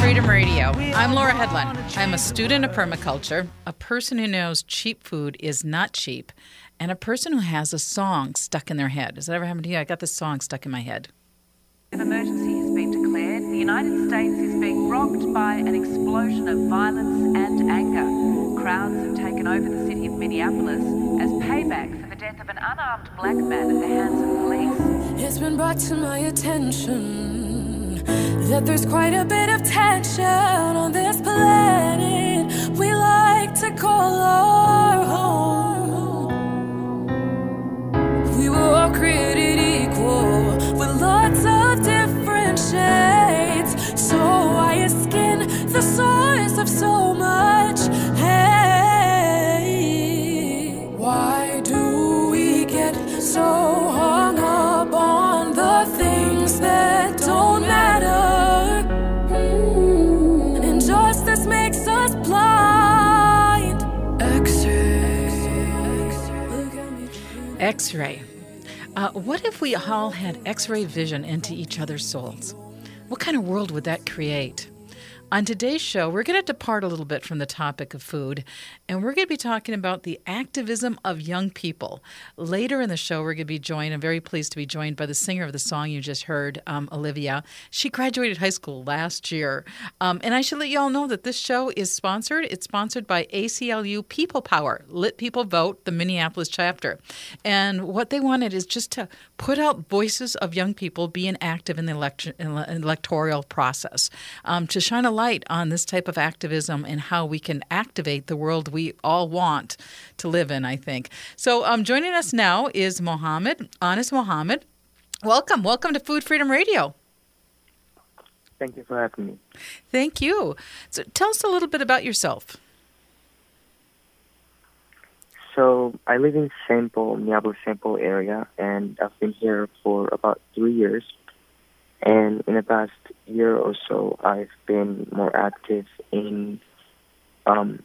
Freedom Radio. I'm Laura Hedlund. I'm a student of permaculture, a person who knows cheap food is not cheap, and a person who has a song stuck in their head. Has that ever happened to you? I got this song stuck in my head. An emergency has been declared. The United States is being rocked by an explosion of violence and anger. Crowds have taken over the city of Minneapolis as payback for the death of an unarmed black man at the hands of police. It's been brought to my attention that there's quite a bit of tension on this planet we like to call our home. We were all created equal with lots of different shades. So why is skin the source of so X ray. Uh, what if we all had X ray vision into each other's souls? What kind of world would that create? On today's show, we're going to depart a little bit from the topic of food, and we're going to be talking about the activism of young people. Later in the show, we're going to be joined, I'm very pleased to be joined by the singer of the song you just heard, um, Olivia. She graduated high school last year. Um, and I should let you all know that this show is sponsored. It's sponsored by ACLU People Power, Let People Vote, the Minneapolis chapter. And what they wanted is just to put out voices of young people being active in the in electoral process, um, to shine a light on this type of activism and how we can activate the world we all want to live in, I think. So um, joining us now is Mohamed, Anas Mohamed. Welcome. Welcome to Food Freedom Radio. Thank you for having me. Thank you. So tell us a little bit about yourself. So I live in St. Paul, Minneapolis, St. Paul area, and I've been here for about three years. And in the past year or so, I've been more active in, um,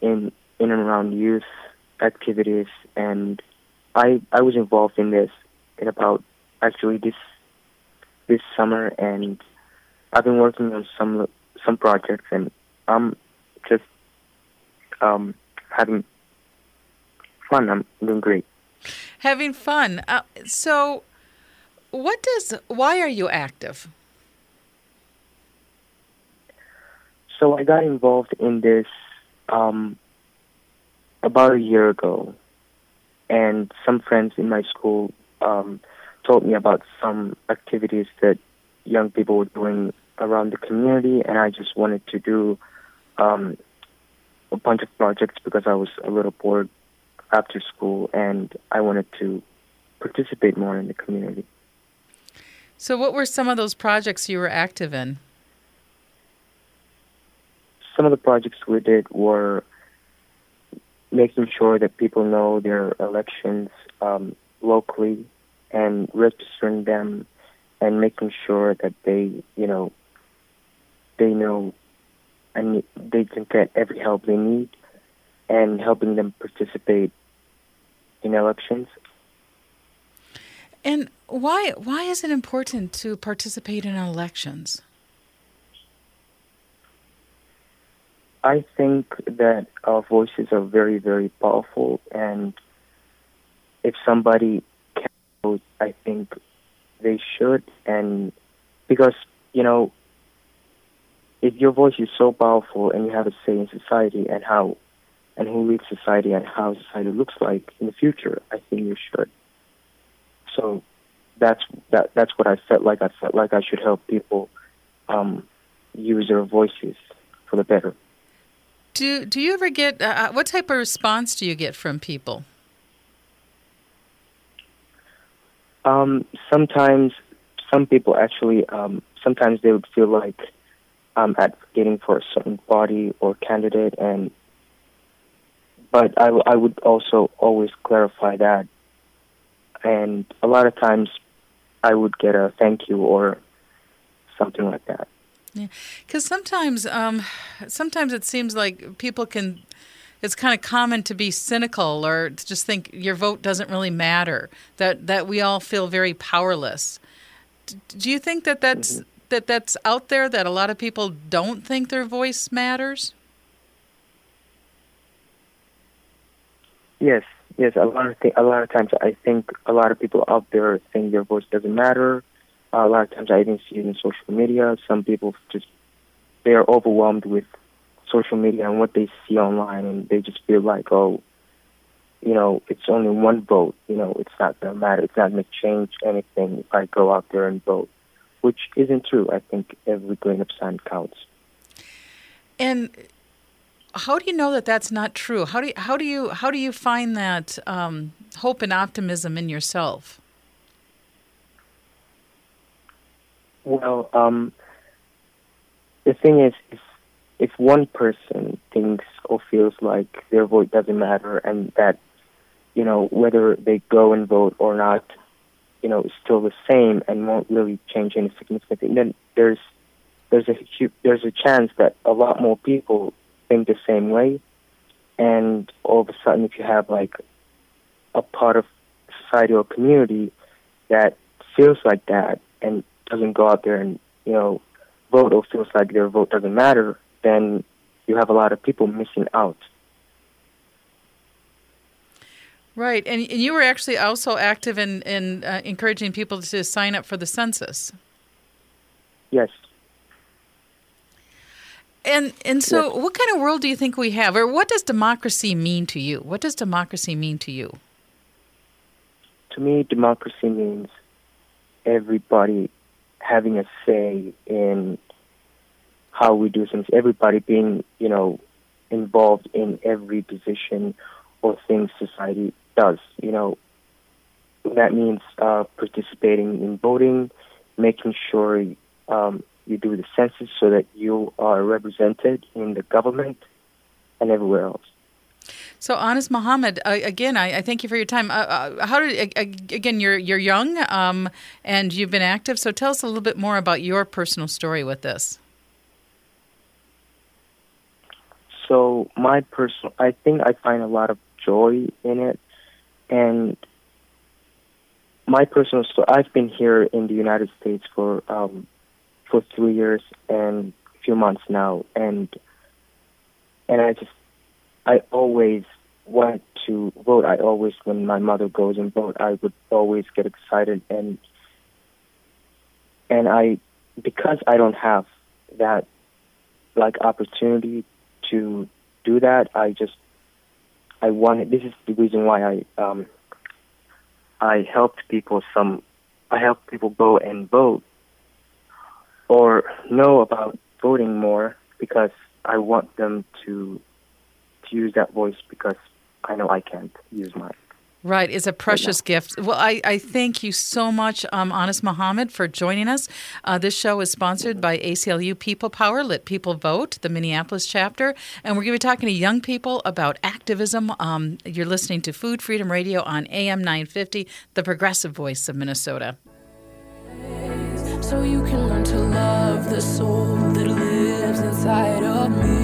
in in and around youth activities, and I I was involved in this in about actually this this summer, and I've been working on some some projects, and I'm just um, having fun. I'm doing great. Having fun. Uh, so, what does? Why are you active? So I got involved in this um, about a year ago, and some friends in my school um, told me about some activities that young people were doing around the community, and I just wanted to do um, a bunch of projects because I was a little bored after school, and I wanted to participate more in the community. So, what were some of those projects you were active in? Some of the projects we did were making sure that people know their elections um, locally and registering them and making sure that they, you know, they know and they can get every help they need and helping them participate in elections. And why why is it important to participate in elections? I think that our voices are very, very powerful, and if somebody can vote, I think they should. And because you know, if your voice is so powerful and you have a say in society and how and who leads society and how society looks like in the future, I think you should. So that's that that's what I felt like. I felt like I should help people um, use their voices for the better. Do do you ever get uh, what type of response do you get from people? Um, sometimes some people actually um, sometimes they would feel like I'm advocating for a certain party or candidate, and but I I would also always clarify that, and a lot of times I would get a thank you or something like that. Yeah, because sometimes, um, sometimes it seems like people can. It's kind of common to be cynical or to just think your vote doesn't really matter. That that we all feel very powerless. D- Do you think that that's that that's out there that a lot of people don't think their voice matters? Yes, yes. A lot of th- a lot of times, I think a lot of people out there think their voice doesn't matter. Uh, a lot of times, I even see it in social media. Some people just they are overwhelmed with social media and what they see online, and they just feel like, oh, you know, it's only one vote. You know, it's not to matter. It's not to change anything if I go out there and vote, which isn't true. I think every grain of sand counts. And how do you know that that's not true? How do you, how do you how do you find that um, hope and optimism in yourself? Well, um, the thing is, if, if one person thinks or feels like their vote doesn't matter and that, you know, whether they go and vote or not, you know, is still the same and won't really change any significant then there's there's a there's a chance that a lot more people think the same way, and all of a sudden, if you have like a part of society or community that feels like that and doesn't go out there and you know vote or feels like their vote doesn't matter, then you have a lot of people missing out. Right, and, and you were actually also active in in uh, encouraging people to sign up for the census. Yes. And and so, yes. what kind of world do you think we have, or what does democracy mean to you? What does democracy mean to you? To me, democracy means everybody having a say in how we do things. Everybody being, you know, involved in every position or thing society does. You know, that means uh, participating in voting, making sure um, you do the census so that you are represented in the government and everywhere else. So, Anas Mohamed, uh, again, I, I, thank you for your time. Uh, uh, how did again? You're you're young, um, and you've been active. So, tell us a little bit more about your personal story with this. So, my personal, I think I find a lot of joy in it, and my personal story. I've been here in the United States for um, for three years and a few months now, and and I just I always want to vote. I always, when my mother goes and vote, I would always get excited and and I because I don't have that like opportunity to do that. I just I wanted. This is the reason why I um I helped people some. I helped people go and vote or know about voting more because I want them to to use that voice because I know I can't use mine. Right, it's a precious gift. Well, I, I thank you so much, um, Anas Mohamed, for joining us. Uh, this show is sponsored by ACLU People Power, Let People Vote, the Minneapolis chapter. And we're going to be talking to young people about activism. Um, you're listening to Food Freedom Radio on AM 950, the progressive voice of Minnesota. So you can learn to love the soul that lives inside of me.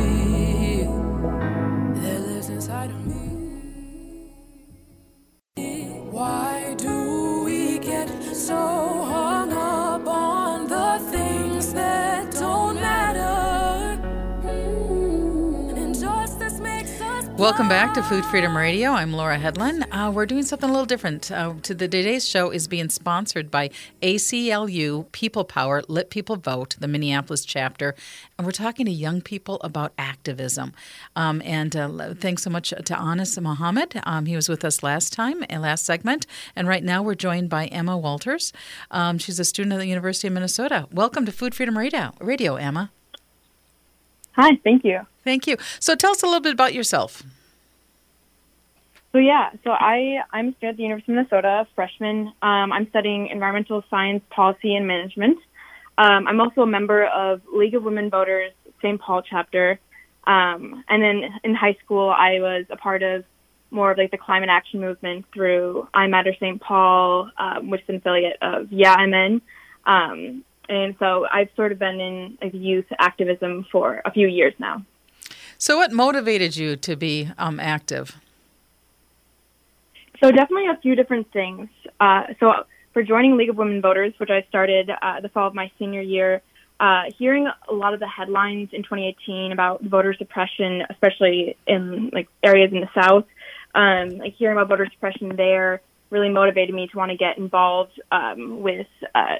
Welcome back to Food Freedom Radio. I'm Laura Hedlund. Uh, we're doing something a little different. Uh, to the today's show is being sponsored by ACLU People Power, Let People Vote, the Minneapolis chapter, and we're talking to young people about activism. Um, and uh, thanks so much to Anas Mohamed. Um, he was with us last time, and last segment, and right now we're joined by Emma Wolters. Um, she's a student at the University of Minnesota. Welcome to Food Freedom Radio, Radio Emma. Hi, thank you. Thank you. So tell us a little bit about yourself. So yeah, so I I'm a student at the University of Minnesota, freshman. Um, I'm studying environmental science, policy, and management. Um, I'm also a member of League of Women Voters St. Paul chapter. Um, and then in high school, I was a part of more of like the climate action movement through I Matter St. Paul, um, which is an affiliate of YEA MN. Um, and so I've sort of been in like youth activism for a few years now. So, what motivated you to be um, active? So, definitely a few different things. Uh, so, for joining League of Women Voters, which I started uh, the fall of my senior year, uh, hearing a lot of the headlines in 2018 about voter suppression, especially in like areas in the South, um, like hearing about voter suppression there really motivated me to want to get involved um, with uh,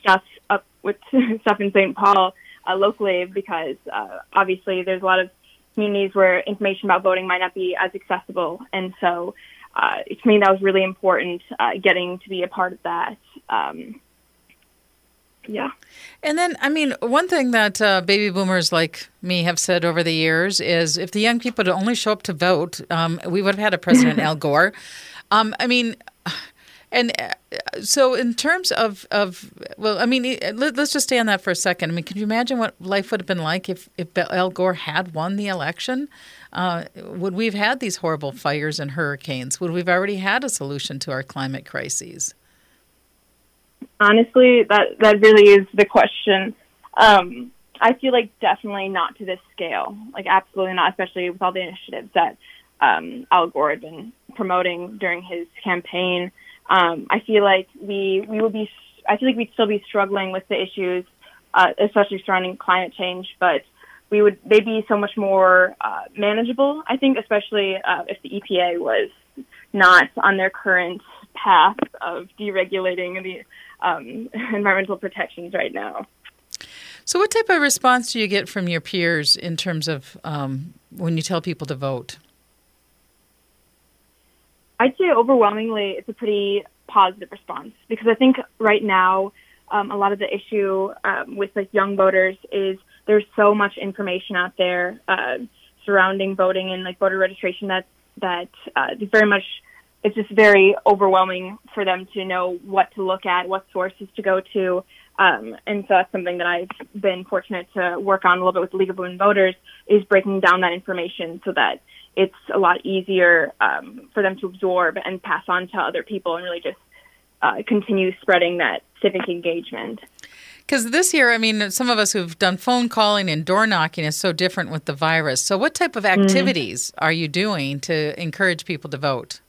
stuff up with stuff in St. Paul uh, locally because uh, obviously there's a lot of communities where information about voting might not be as accessible, and so uh, to me that was really important uh, getting to be a part of that. Um, yeah. And then, I mean, one thing that uh, baby boomers like me have said over the years is if the young people would only show up to vote, um, we would have had a President Al Gore. Um, I mean, and uh, so in terms of, of well, I mean, let, us just stay on that for a second. I mean, can you imagine what life would have been like if, if Al Gore had won the election? Uh, would we have had these horrible fires and hurricanes? Would we have already had a solution to our climate crises? honestly, that that really is the question. Um, I feel like definitely not to this scale. Like absolutely not, especially with all the initiatives that um, Al Gore had been promoting during his campaign. Um, I feel like we we would be. I feel like we'd still be struggling with the issues, uh, especially surrounding climate change. But we would they'd be so much more uh, manageable. I think, especially uh, if the EPA was not on their current path of deregulating the um, environmental protections right now. So, what type of response do you get from your peers in terms of um, when you tell people to vote? I'd say overwhelmingly it's a pretty positive response because I think right now um, a lot of the issue um, with like young voters is there's so much information out there uh, surrounding voting and like voter registration that that uh, very much it's just very overwhelming for them to know what to look at, what sources to go to. Um, and so that's something that I've been fortunate to work on a little bit with the League of Women Voters is breaking down that information so that it's a lot easier um, for them to absorb and pass on to other people and really just uh, continue spreading that civic engagement. Because this year, I mean, some of us who've done phone calling and door knocking is so different with the virus. So, what type of mm-hmm. activities mm. are you doing to encourage people to vote?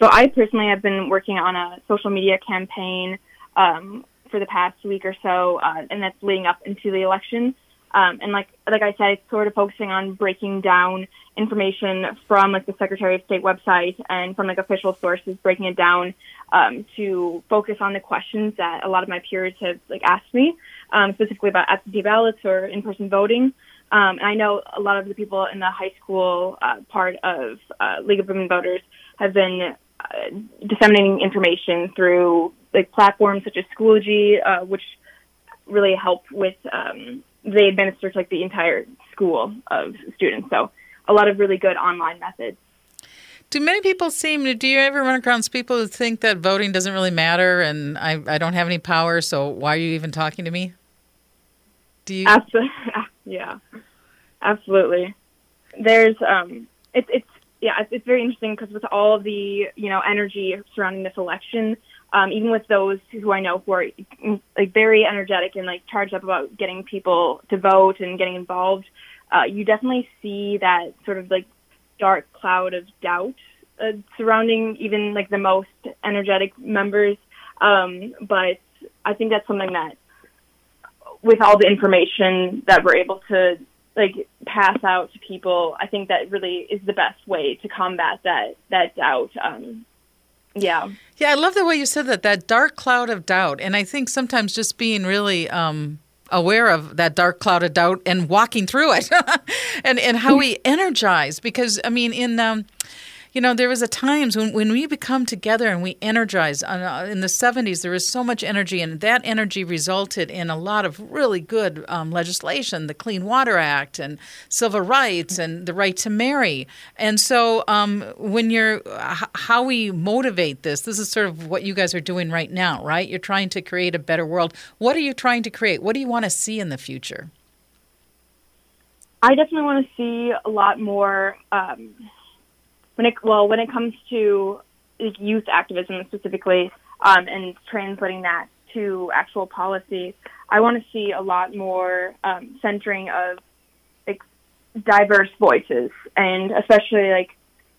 So I personally have been working on a social media campaign um, for the past week or so, uh, and that's leading up into the election. Um, and like like I said, sort of focusing on breaking down information from like the Secretary of State website and from like official sources, breaking it down um, to focus on the questions that a lot of my peers have like asked me, um, specifically about absentee ballots or in-person voting. Um, and I know a lot of the people in the high school uh, part of uh, League of Women Voters have been uh, disseminating information through like platforms such as Schoology, uh, which really help with um, they administer to like the entire school of students. So a lot of really good online methods. Do many people seem? Do you ever run across people who think that voting doesn't really matter and I, I don't have any power, so why are you even talking to me? Do you? Absolutely. Yeah, absolutely. There's um, it's it's yeah, it's, it's very interesting because with all the you know energy surrounding this election, um, even with those who I know who are like very energetic and like charged up about getting people to vote and getting involved, uh, you definitely see that sort of like dark cloud of doubt uh, surrounding even like the most energetic members. Um, but I think that's something that, with all the information that we're able to like pass out to people. I think that really is the best way to combat that that doubt. Um, yeah. Yeah, I love the way you said that. That dark cloud of doubt, and I think sometimes just being really. Um, aware of that dark cloud of doubt and walking through it and and how we energize because i mean in um, you know, there was a times when, when we become together and we energize. Uh, in the 70s, there was so much energy, and that energy resulted in a lot of really good um, legislation, the Clean Water Act and civil rights and the right to marry. And so, um, when you're how we motivate this, this is sort of what you guys are doing right now, right? You're trying to create a better world. What are you trying to create? What do you want to see in the future? I definitely want to see a lot more. Um, when it well when it comes to youth activism specifically um, and translating that to actual policy, I want to see a lot more um, centering of like, diverse voices and especially like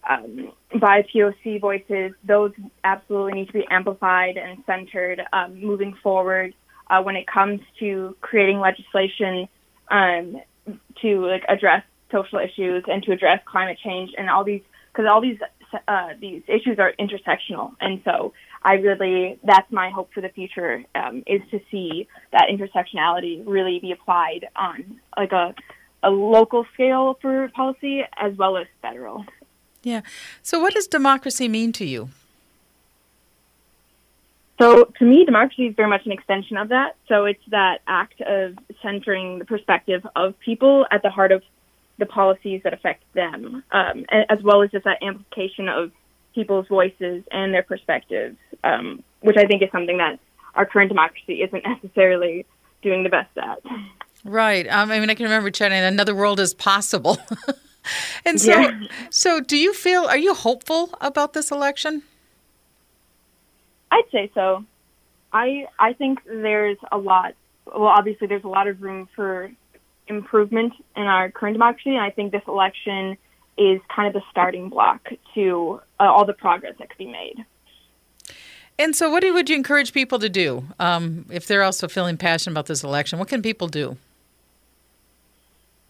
um, BIPOC voices. Those absolutely need to be amplified and centered um, moving forward. uh, when it comes to creating legislation um, to like address social issues and to address climate change and all these because all these uh, these issues are intersectional, and so I really that's my hope for the future um, is to see that intersectionality really be applied on like a a local scale for policy as well as federal. Yeah. So, what does democracy mean to you? So, to me, democracy is very much an extension of that. So, it's that act of centering the perspective of people at the heart of the policies that affect them, um, as well as just that amplification of people's voices and their perspectives, um, which I think is something that our current democracy isn't necessarily doing the best at. Right. Um, I mean, I can remember chatting. Another world is possible. and so, yeah. so do you feel? Are you hopeful about this election? I'd say so. I I think there's a lot. Well, obviously, there's a lot of room for improvement in our current democracy, and I think this election is kind of the starting block to uh, all the progress that could be made. And so, what would you encourage people to do um, if they're also feeling passionate about this election? What can people do?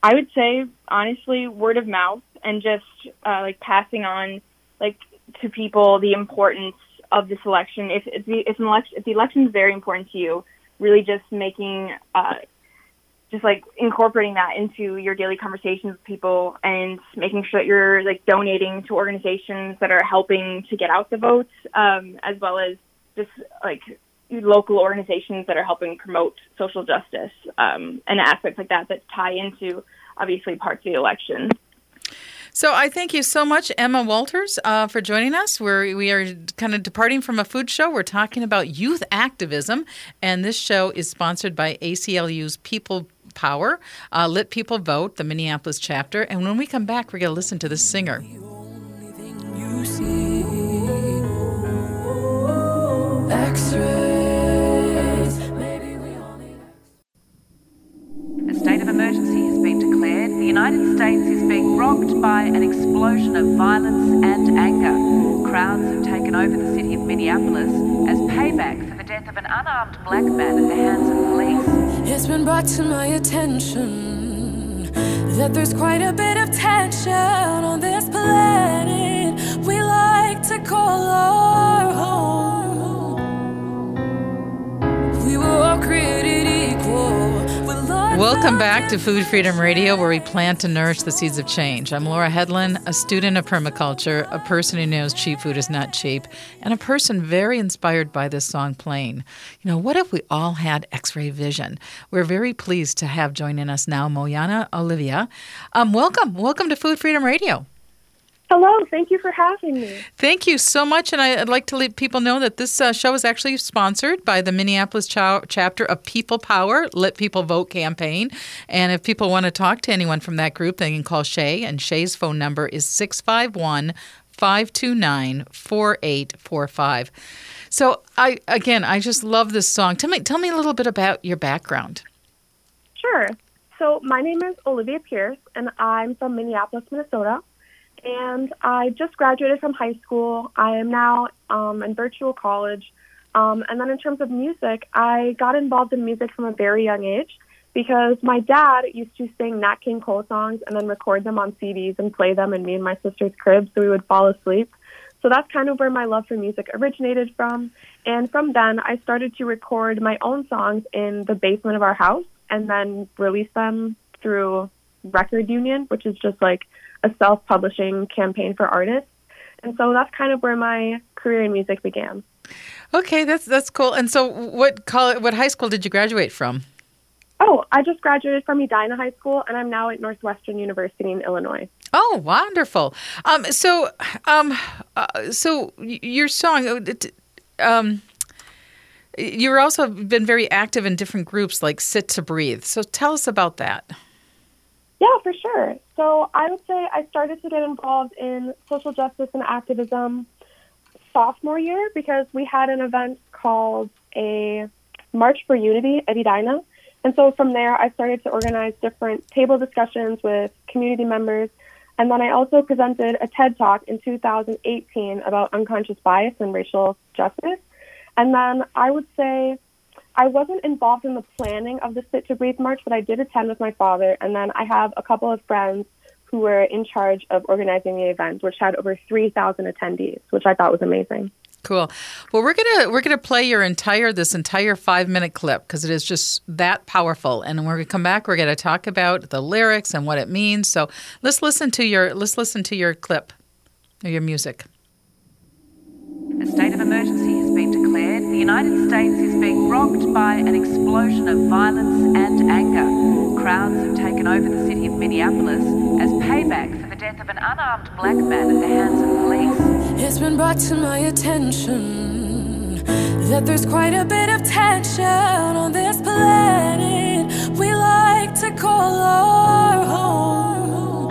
I would say, honestly, word of mouth and just uh, like passing on, like to people, the importance of this election. If, if the if an election if the election is very important to you, really just making uh, just like incorporating that into your daily conversations with people and making sure that you're like donating to organizations that are helping to get out the votes, um, as well as just like local organizations that are helping promote social justice um, and aspects like that that tie into obviously parts of the election. So I thank you so much, Emma Wolters, uh, for joining us. We're, we are kind of departing from a food show. We're talking about youth activism, and this show is sponsored by ACLU's People Power, uh, Let People Vote, the Minneapolis chapter. And when we come back, we're going to listen to the singer. A state of emergency has been declared. The United States is being rocked by an explosion of violence and anger. Crowds have taken over the city of Minneapolis as payback for the death of an unarmed black man at the hands of police. It's been brought to my attention that there's quite a bit of tension on this planet we like to call our home. We were all created. Welcome back to Food Freedom Radio, where we plant to nourish the seeds of change. I'm Laura Hedlund, a student of permaculture, a person who knows cheap food is not cheap, and a person very inspired by this song playing. You know, what if we all had x ray vision? We're very pleased to have joining us now Moyana Olivia. Um, welcome. Welcome to Food Freedom Radio. Hello, thank you for having me. Thank you so much. And I'd like to let people know that this uh, show is actually sponsored by the Minneapolis ch- chapter of People Power, Let People Vote campaign. And if people want to talk to anyone from that group, they can call Shay. And Shay's phone number is 651 529 4845. So, I again, I just love this song. Tell me, tell me a little bit about your background. Sure. So, my name is Olivia Pierce, and I'm from Minneapolis, Minnesota and I just graduated from high school. I am now um, in virtual college. Um, and then in terms of music, I got involved in music from a very young age because my dad used to sing Nat King Cole songs and then record them on CDs and play them in me and my sister's crib so we would fall asleep. So that's kind of where my love for music originated from. And from then, I started to record my own songs in the basement of our house and then release them through Record Union, which is just like a self publishing campaign for artists. And so that's kind of where my career in music began. Okay, that's that's cool. And so, what college, what high school did you graduate from? Oh, I just graduated from Edina High School, and I'm now at Northwestern University in Illinois. Oh, wonderful! Um, so, um, uh, so your song, uh, um, you've also been very active in different groups like Sit to Breathe. So, tell us about that. Yeah, for sure. So I would say I started to get involved in social justice and activism sophomore year because we had an event called a March for Unity at Edina. And so from there, I started to organize different table discussions with community members. And then I also presented a TED Talk in 2018 about unconscious bias and racial justice. And then I would say I wasn't involved in the planning of the Spit to Breathe March, but I did attend with my father. And then I have a couple of friends who were in charge of organizing the event, which had over 3,000 attendees, which I thought was amazing. Cool. Well, we're gonna we're gonna play your entire this entire five minute clip because it is just that powerful. And when we come back, we're gonna talk about the lyrics and what it means. So let's listen to your let's listen to your clip, or your music. A state of emergency has been declared. The United States is being rocked by an explosion of violence and anger. Crowds have taken over the city of Minneapolis as payback for the death of an unarmed black man at the hands of police. It's been brought to my attention that there's quite a bit of tension on this planet we like to call our home.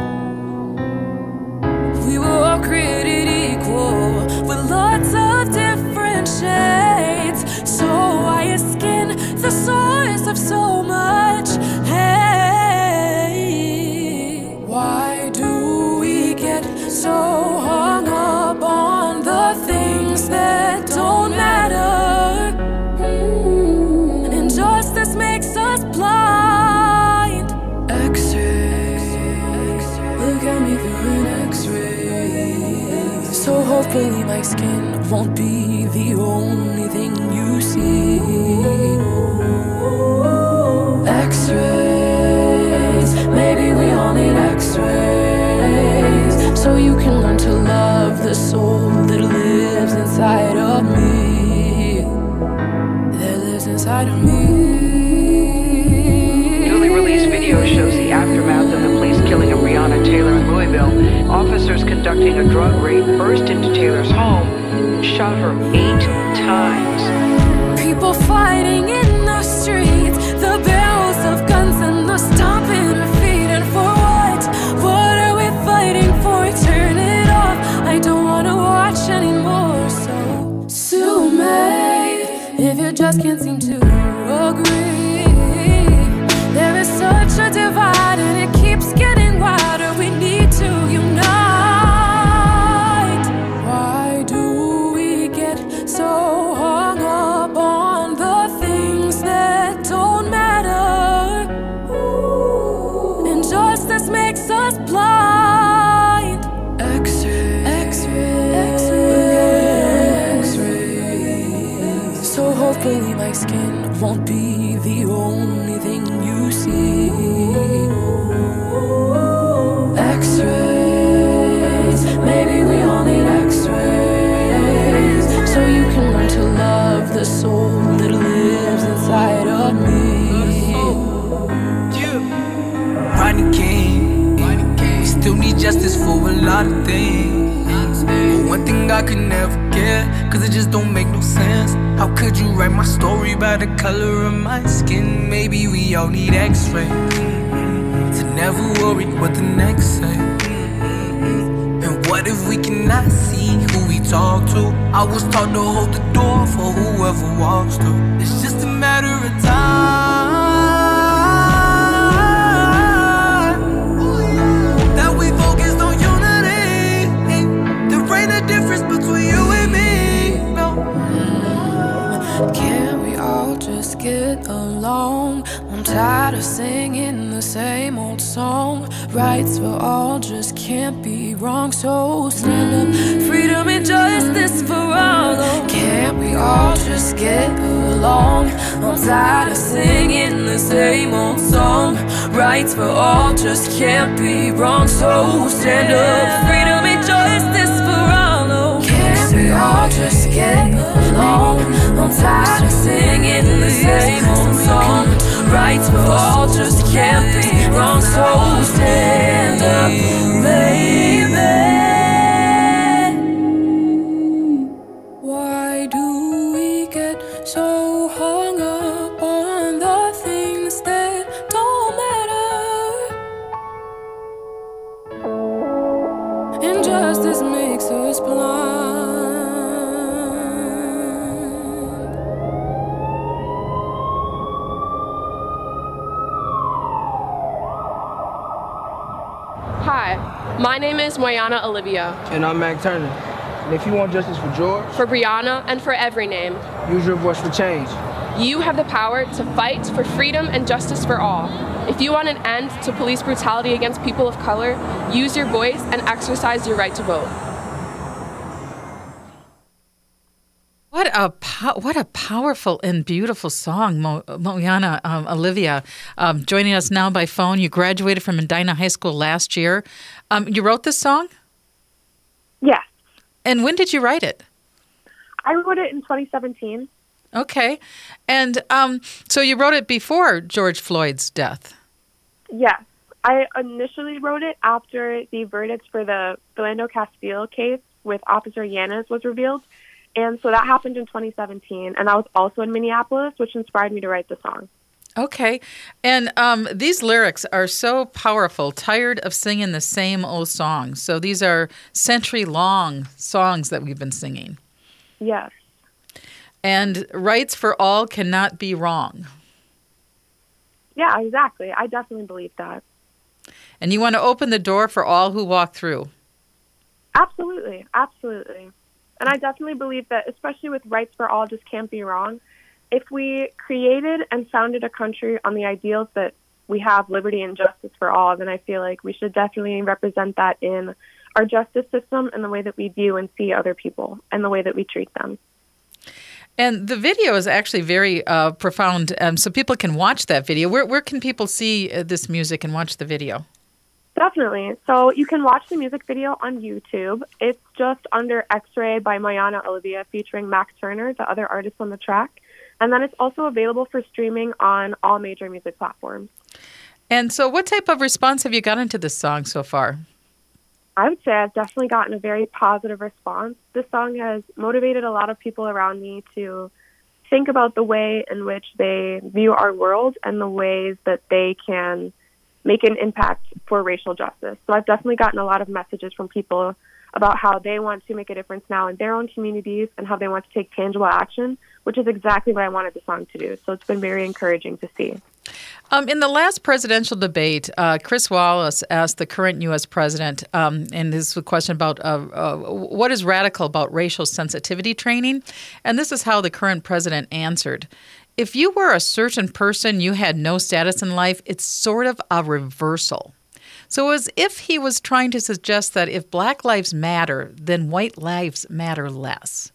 We were all created equal with lots of different shades. So much hate? Why do we get so hung up on the things that don't matter? Mm, Injustice makes us blind. X-ray, look at me through an X-ray. So hopefully my skin won't be the only thing you see. The soul that lives inside of me. That lives inside of me. Newly released video shows the aftermath of the police killing of Breonna Taylor in Louisville. Officers conducting a drug raid burst into Taylor's home and shot her eight times. People fighting in just can't seem to I could never get, cause it just don't make no sense. How could you write my story by the color of my skin? Maybe we all need x ray mm-hmm. to never worry what the next say. Mm-hmm. And what if we cannot see who we talk to? I was taught to hold the door for whoever walks through. It's just a matter of time difference between you and me. No. Can we all just get along? I'm tired of singing the same old song. Rights for all just can't be wrong. So stand up, freedom and justice for all. Can't we all just get along? I'm tired of singing the same old song. Rights for all just can't be wrong. So stand up, freedom name is Moyana Olivia. And I'm Mac Turner. And if you want justice for George, For Breonna and for every name, use your voice for change. You have the power to fight for freedom and justice for all. If you want an end to police brutality against people of color, use your voice and exercise your right to vote. What a po- what a powerful and beautiful song, Mo- Moyana um, Olivia, um, joining us now by phone. You graduated from Edina High School last year. Um, you wrote this song, Yes. and when did you write it? I wrote it in 2017. Okay, and um, so you wrote it before George Floyd's death. Yes. I initially wrote it after the verdict for the Philando Castile case with Officer Yanez was revealed. And so that happened in 2017. And I was also in Minneapolis, which inspired me to write the song. Okay, and um, these lyrics are so powerful. Tired of singing the same old songs. So these are century-long songs that we've been singing. Yes. And rights for all cannot be wrong. Yeah, exactly. I definitely believe that. And you want to open the door for all who walk through. Absolutely. Absolutely. And I definitely believe that, especially with rights for all, just can't be wrong. If we created and founded a country on the ideals that we have liberty and justice for all, then I feel like we should definitely represent that in our justice system and the way that we view and see other people and the way that we treat them. And the video is actually very uh, profound, um, so people can watch that video. Where, where can people see uh, this music and watch the video? Definitely. So you can watch the music video on YouTube. It's just under X Ray by Moyana Olivia featuring Mac Turner, the other artist on the track. And then it's also available for streaming on all major music platforms. And so, what type of response have you gotten to this song so far? I would say I've definitely gotten a very positive response. This song has motivated a lot of people around me to think about the way in which they view our world and the ways that they can make an impact for racial justice. So I've definitely gotten a lot of messages from people about how they want to make a difference now in their own communities and how they want to take tangible action, which is exactly what I wanted the song to do. So it's been very encouraging to see. Um, in the last presidential debate, uh, Chris Wallace asked the current U.S. president, um, and this is a question about uh, uh, what is radical about racial sensitivity training. And this is how the current president answered. If you were a certain person, you had no status in life, it's sort of a reversal. So, as if he was trying to suggest that if black lives matter, then white lives matter less.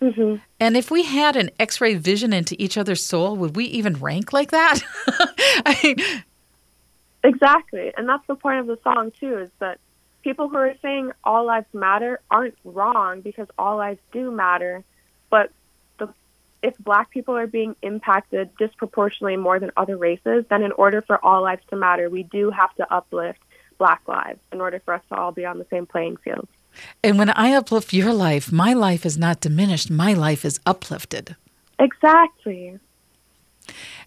Mm-hmm. And if we had an x ray vision into each other's soul, would we even rank like that? I mean, Exactly. And that's the point of the song, too, is that people who are saying all lives matter aren't wrong because all lives do matter. But the, if black people are being impacted disproportionately more than other races, then in order for all lives to matter, we do have to uplift black lives in order for us to all be on the same playing field. And when I uplift your life, my life is not diminished, my life is uplifted. Exactly.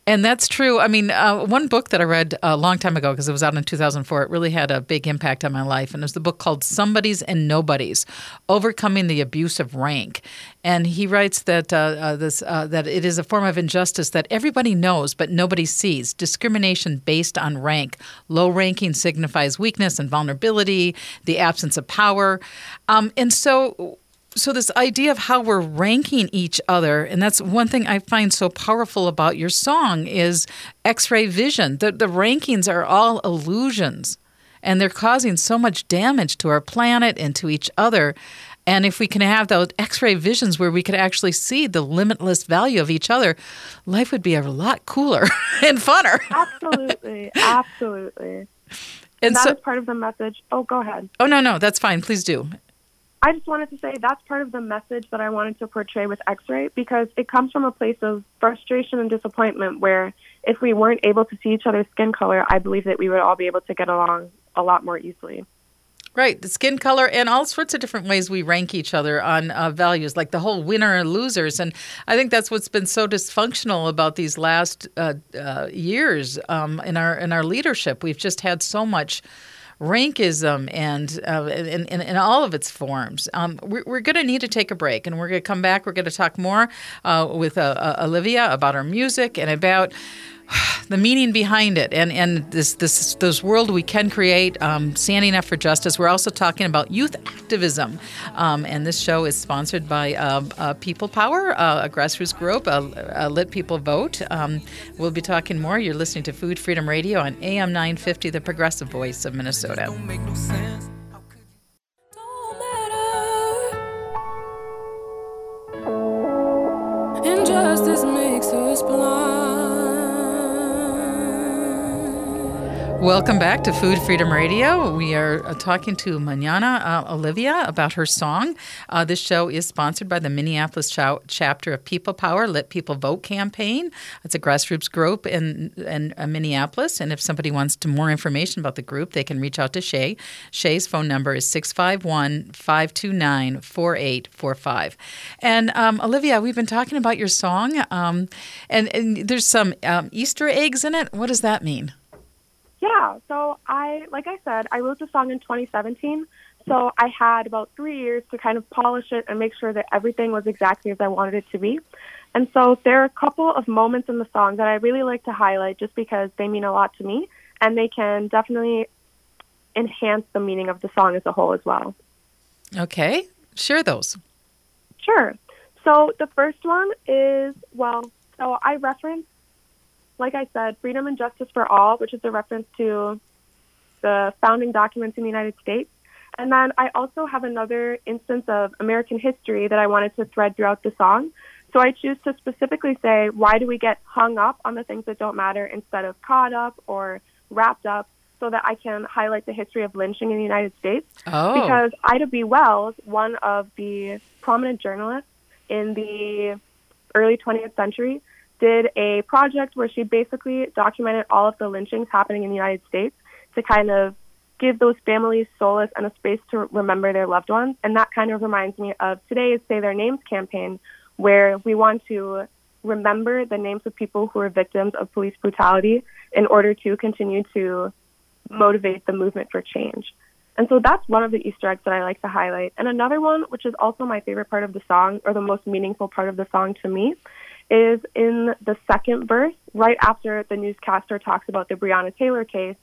And that's true. I mean, uh, one book that I read a long time ago, because it was out in 2004, it really had a big impact on my life. And it was the book called Somebodies and Nobodies Overcoming the Abuse of Rank. And he writes that, uh, uh, this, uh, that it is a form of injustice that everybody knows but nobody sees. Discrimination based on rank. Low ranking signifies weakness and vulnerability, the absence of power. Um, and so so this idea of how we're ranking each other and that's one thing i find so powerful about your song is x-ray vision the, the rankings are all illusions and they're causing so much damage to our planet and to each other and if we can have those x-ray visions where we could actually see the limitless value of each other life would be a lot cooler and funner Absolutely. Absolutely. and And that so is part of the message. Oh, go ahead. oh no no that's fine please do I just wanted to say that's part of the message that I wanted to portray with X Ray because it comes from a place of frustration and disappointment where if we weren't able to see each other's skin color, I believe that we would all be able to get along a lot more easily. Right, the skin color and all sorts of different ways we rank each other on uh, values, like the whole winner and losers. And I think that's what's been so dysfunctional about these last uh, uh, years um, in our in our leadership. We've just had so much rankism and uh, in, in, in all of its forms. Um, we're we're going to need to take a break, and we're going to come back. We're going to talk more uh, with uh, uh, Olivia about her music and about the meaning behind it. And and this this this world we can create um, standing up for justice. We're also talking about youth activism. Um, and this show is sponsored by uh, uh, people power uh, a grassroots group a, let people vote. Um, we'll be talking more. You're listening to food freedom radio on am 950 the progressive voice of minnesota. Injustice Welcome back to Food Freedom Radio. We are uh, talking to Moyana uh, Olivia about her song. Uh, this show is sponsored by the Minneapolis ch- chapter of People Power Let People Vote campaign. It's a grassroots group in, in uh, Minneapolis, and if somebody wants to more information about the group, they can reach out to Shay. Shay's phone number is 651 529 4845. And um, Olivia, we've been talking about your song, um, and, and, there's some um, Easter eggs in it. What does that mean? Yeah, so I, like I said, I wrote the song in 2017. So I had about three years to kind of polish it and make sure that everything was exactly as I wanted it to be. And so there are a couple of moments in the song that I really like to highlight just because they mean a lot to me and they can definitely enhance the meaning of the song as a whole as well. Okay, share those. Sure. So the first one is, well, so I reference like I said, freedom and justice for all, which is a reference to the founding documents in the United States. And then I also have another instance of American history that I wanted to thread throughout the song. So I choose to specifically say, why do we get hung up on the things that don't matter instead of caught up or wrapped up so that I can highlight the history of lynching in the United States? Oh. Because Ida B. Wells, one of the prominent journalists in the early 20th century, did a project where she basically documented all of the lynchings happening in the United States to kind of give those families solace and a space to remember their loved ones. And that kind of reminds me of today's Say Their Names campaign, where we want to remember the names of people who are victims of police brutality in order to continue to motivate the movement for change. And so that's one of the Easter eggs that I like to highlight. And another one, which is also my favorite part of the song, or the most meaningful part of the song to me, is in the second verse, right after the newscaster talks about the Breonna Taylor case,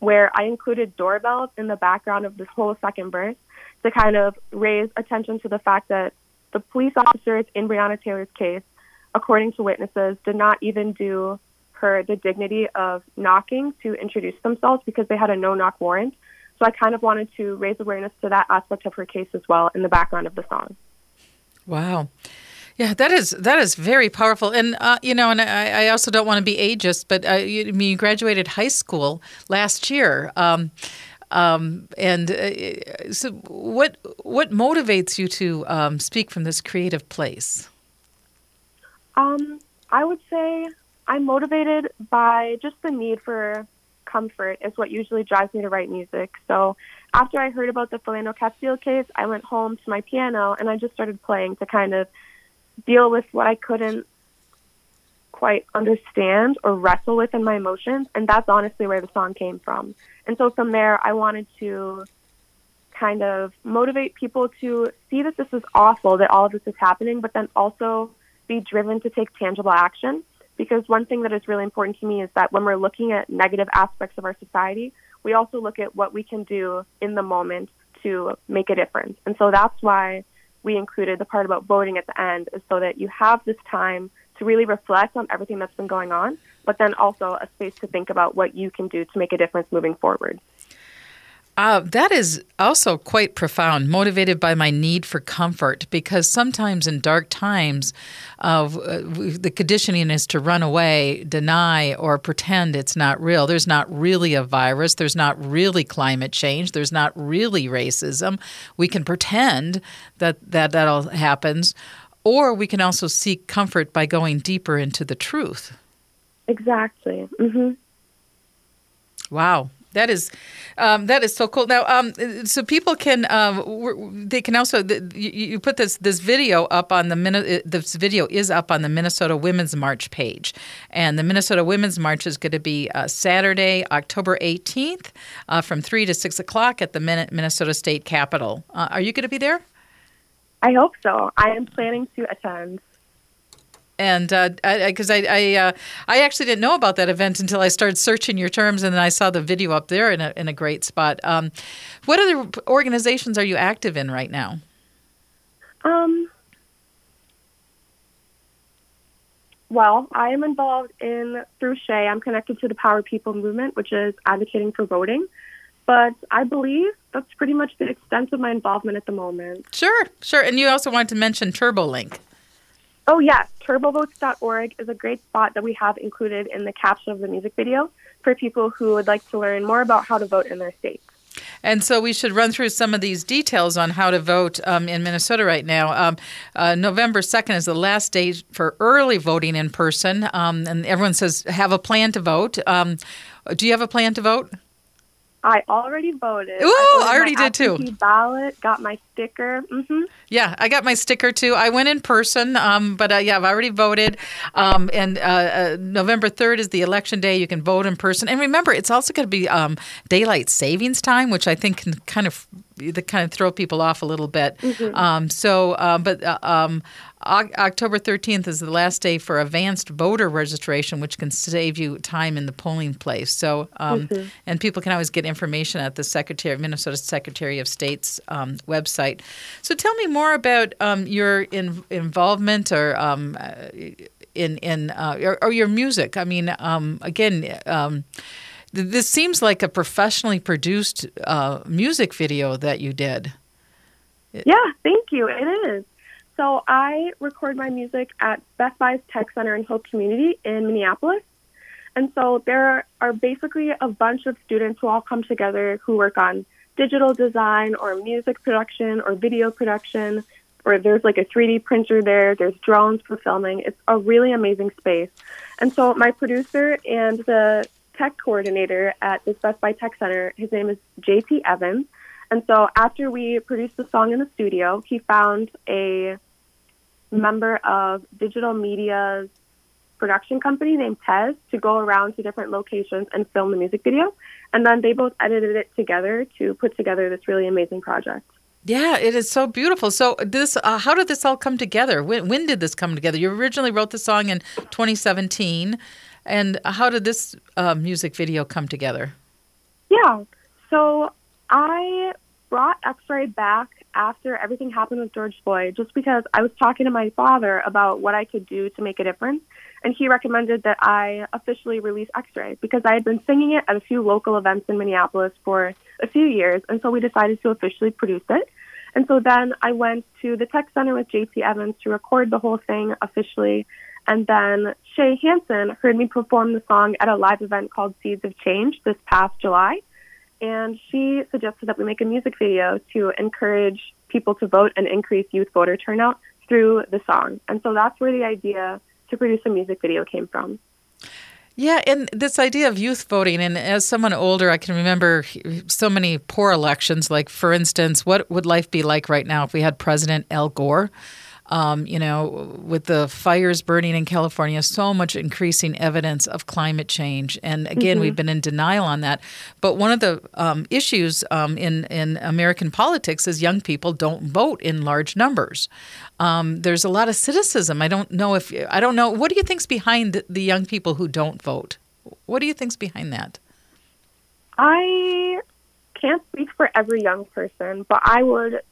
where I included doorbells in the background of this whole second verse to kind of raise attention to the fact that the police officers in Breonna Taylor's case, according to witnesses, did not even do her the dignity of knocking to introduce themselves because they had a no knock warrant. So I kind of wanted to raise awareness to that aspect of her case as well in the background of the song. Wow. Yeah, that is that is very powerful, and uh, you know, and I, I, also don't want to be ageist, but uh, you, I mean, you graduated high school last year, um, um, and uh, so what what motivates you to um, speak from this creative place? Um, I would say I'm motivated by just the need for comfort is what usually drives me to write music. So after I heard about the Philando Castile case, I went home to my piano and I just started playing to kind of deal with what I couldn't quite understand or wrestle with in my emotions. And that's honestly where the song came from. And so from there, I wanted to kind of motivate people to see that this is awful, that all of this is happening, but then also be driven to take tangible action. Because one thing that is really important to me is that when we're looking at negative aspects of our society, we also look at what we can do in the moment to make a difference. And so that's why we included the part about voting at the end is so that you have this time to really reflect on everything that's been going on, but then also a space to think about what you can do to make a difference moving forward. Uh, that is also quite profound, motivated by my need for comfort, because sometimes in dark times, uh, the conditioning is to run away, deny, or pretend it's not real. There's not really a virus. There's not really climate change. There's not really racism. We can pretend that that, that all happens, or we can also seek comfort by going deeper into the truth. Exactly. Mm-hmm. Wow, that is, um, that is so cool. Now, um, so people can, um, they can also, you, put this this video up on the uh, this video is up on the Minnesota Women's March page, and the Minnesota Women's March is going to be uh, Saturday, October eighteenth, uh, from three to six o'clock at the Minnesota State Capitol. Uh, are you going to be there? I hope so. I am planning to attend. And because uh, I I, I, uh, I, actually didn't know about that event until I started searching your terms, and then I saw the video up there in a in a great spot. Um, what other organizations are you active in right now? Um. Well, I am involved in through Shay. I'm connected to the Power People movement, which is advocating for voting. But I believe that's pretty much the extent of my involvement at the moment. Sure, sure. And you also wanted to mention TurboLink. Oh, yes. TurboVotes.org is a great spot that we have included in the caption of the music video for people who would like to learn more about how to vote in their state. And so we should run through some of these details on how to vote um, in Minnesota right now. Um, uh, November 2nd is the last day for early voting in person. Um, and everyone says, have a plan to vote. Um, do you have a plan to vote? I already voted. Ooh, I, I already did too. Ballot, got my sticker. Mm-hmm. Yeah, I got my sticker too. I went in person, um, but uh, yeah, I've already voted. Um, and uh, uh, November third is the election day. You can vote in person. And remember, it's also going to be um, daylight savings time, which I think can kind of that kind of throw people off a little bit. Mm-hmm. Um, so, uh, but uh, um, October 13th is the last day for advanced voter registration, which can save you time in the polling place. So, um, mm-hmm. and people can always get information at the Secretary, Minnesota Secretary of State's um, website. So, tell me more about um, your in, involvement or um, uh, in in uh, or, or, your music. I mean, um, again um, this seems like a professionally produced uh, music video that you did. Yeah, thank you. It is. So I record my music at Best Buy's Tech Center in Hope Community in Minneapolis. And so there are basically a bunch of students who all come together who work on digital design or music production or video production, or there's like a 3D printer there, there's drones for filming. It's a really amazing space. And so my producer and the tech coordinator at this Best Buy Tech Center. His name is JP Evans. And so after we produced the song in the studio, he found a member of digital media's production company named Tez to go around to different locations and film the music video. And then they both edited it together to put together this really amazing project. Yeah, it is so beautiful. So this, uh, how did this all come together? When, when did this come together? You originally wrote the song in 2017. And how did this uh, music video come together? Yeah. So I brought X Ray back after everything happened with George Floyd just because I was talking to my father about what I could do to make a difference. And he recommended that I officially release X Ray because I had been singing it at a few local events in Minneapolis for a few years. And so we decided to officially produce it. And so then I went to the Tech Center with JP Evans to record the whole thing officially. And then Shay Hansen heard me perform the song at a live event called Seeds of Change this past July. And she suggested that we make a music video to encourage people to vote and increase youth voter turnout through the song. And so that's where the idea to produce a music video came from. Yeah, and this idea of youth voting, and as someone older, I can remember so many poor elections. Like, for instance, what would life be like right now if we had President Al Gore? Um, you know, with the fires burning in California, so much increasing evidence of climate change. And again, mm-hmm. we've been in denial on that. But one of the um, issues um, in, in American politics is young people don't vote in large numbers. Um, there's a lot of cynicism. I don't know if, I don't know, what do you think's behind the young people who don't vote? What do you think's behind that? I can't speak for every young person, but I would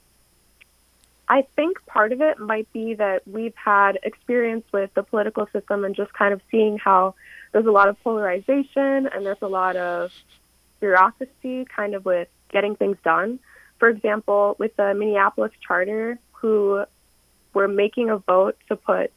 I think part of it might be that we've had experience with the political system and just kind of seeing how there's a lot of polarization and there's a lot of bureaucracy kind of with getting things done. For example, with the Minneapolis charter, who were making a vote to put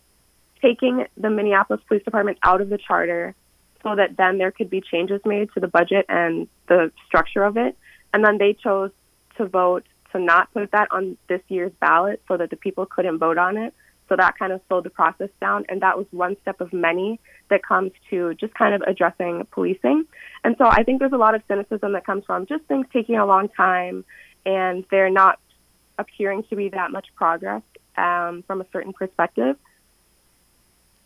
taking the Minneapolis Police Department out of the charter so that then there could be changes made to the budget and the structure of it. And then they chose to vote to not put that on this year's ballot so that the people couldn't vote on it. So that kind of slowed the process down. And that was one step of many that comes to just kind of addressing policing. And so I think there's a lot of cynicism that comes from just things taking a long time and there not appearing to be that much progress um, from a certain perspective.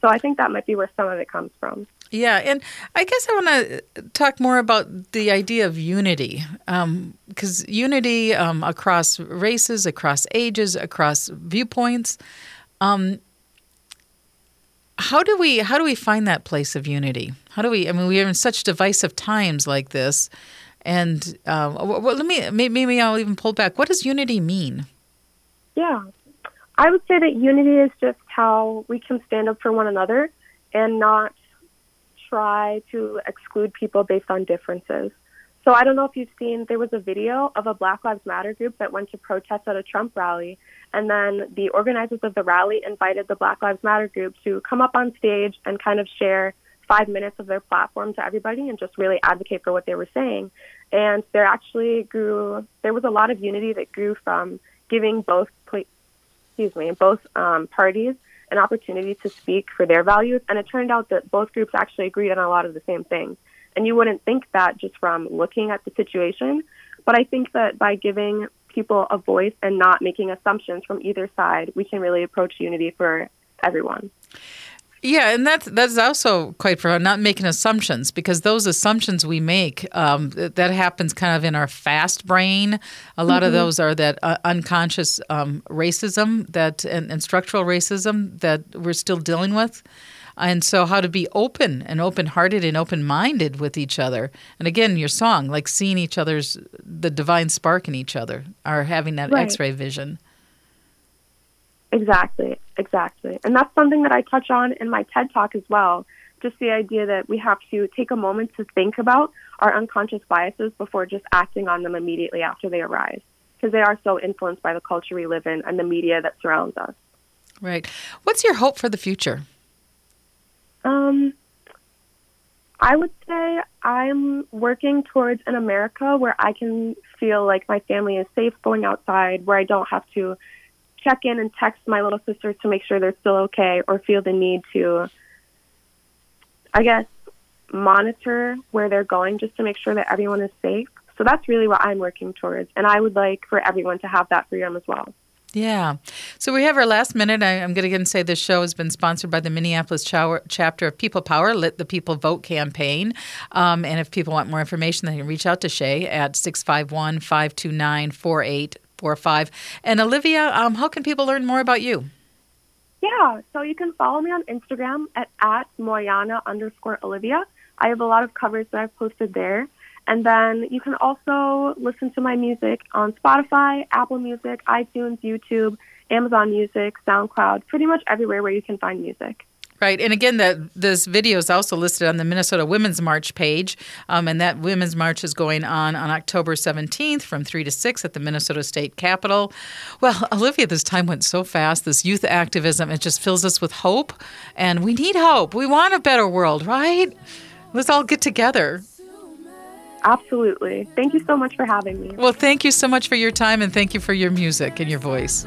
So I think that might be where some of it comes from. Yeah, and I guess I want to talk more about the idea of unity, because um, unity um, across races, across ages, across viewpoints. Um, How do we how do we find that place of unity? How do we? I mean, we are in such divisive times like this, and uh, well, let me maybe I'll even pull back. What does unity mean? Yeah, I would say that unity is just how we can stand up for one another and not try to exclude people based on differences. So I don't know if you've seen, there was a video of a Black Lives Matter group that went to protest at a Trump rally. And then the organizers of the rally invited the Black Lives Matter group to come up on stage and kind of share five minutes of their platform to everybody and just really advocate for what they were saying. And there actually grew, there was a lot of unity that grew from giving both, excuse me, both um, parties an opportunity to speak for their values. And it turned out that both groups actually agreed on a lot of the same things. And you wouldn't think that just from looking at the situation. But I think that by giving people a voice and not making assumptions from either side, we can really approach unity for everyone. Yeah, and that's that's also quite profound. not making assumptions because those assumptions we make um, that happens kind of in our fast brain. A lot mm-hmm. of those are that uh, unconscious um, racism that and, and structural racism that we're still dealing with. And so, how to be open and open hearted and open minded with each other. And again, your song, like seeing each other's, the divine spark in each other, or having that right. x ray vision. Exactly, exactly. And that's something that I touch on in my TED talk as well. Just the idea that we have to take a moment to think about our unconscious biases before just acting on them immediately after they arise, because they are so influenced by the culture we live in and the media that surrounds us. Right. What's your hope for the future? Um, I would say I'm working towards an America where I can feel like my family is safe going outside, where I don't have to check in and text my little sisters to make sure they're still okay or feel the need to, I guess, monitor where they're going just to make sure that everyone is safe. So that's really what I'm working towards. And I would like for everyone to have that freedom as well. Yeah. So we have our last minute. I, am going to again say this show has been sponsored by the Minneapolis chapter of People Power, Lit the People Vote campaign. Um, and if people want more information, they can reach out to Shay at 651 529 4845. And Olivia, um, how can people learn more about you? Yeah, so you can follow me on Instagram at, at Moyana underscore Olivia. I have a lot of covers that I've posted there. And then you can also listen to my music on Spotify, Apple Music, iTunes, YouTube, Amazon Music, SoundCloud, pretty much everywhere where you can find music. Right, and again, that this video is also listed on the Minnesota Women's March page, um, and that Women's March is going on on October 17th from 3 to 6 at the Minnesota State Capitol. Well, Olivia, this time went so fast. This youth activism, it just fills us with hope, and we need hope. We want a better world, right? Let's all get together. Absolutely. Thank you so much for having me. Well, thank you so much for your time and thank you for your music and your voice.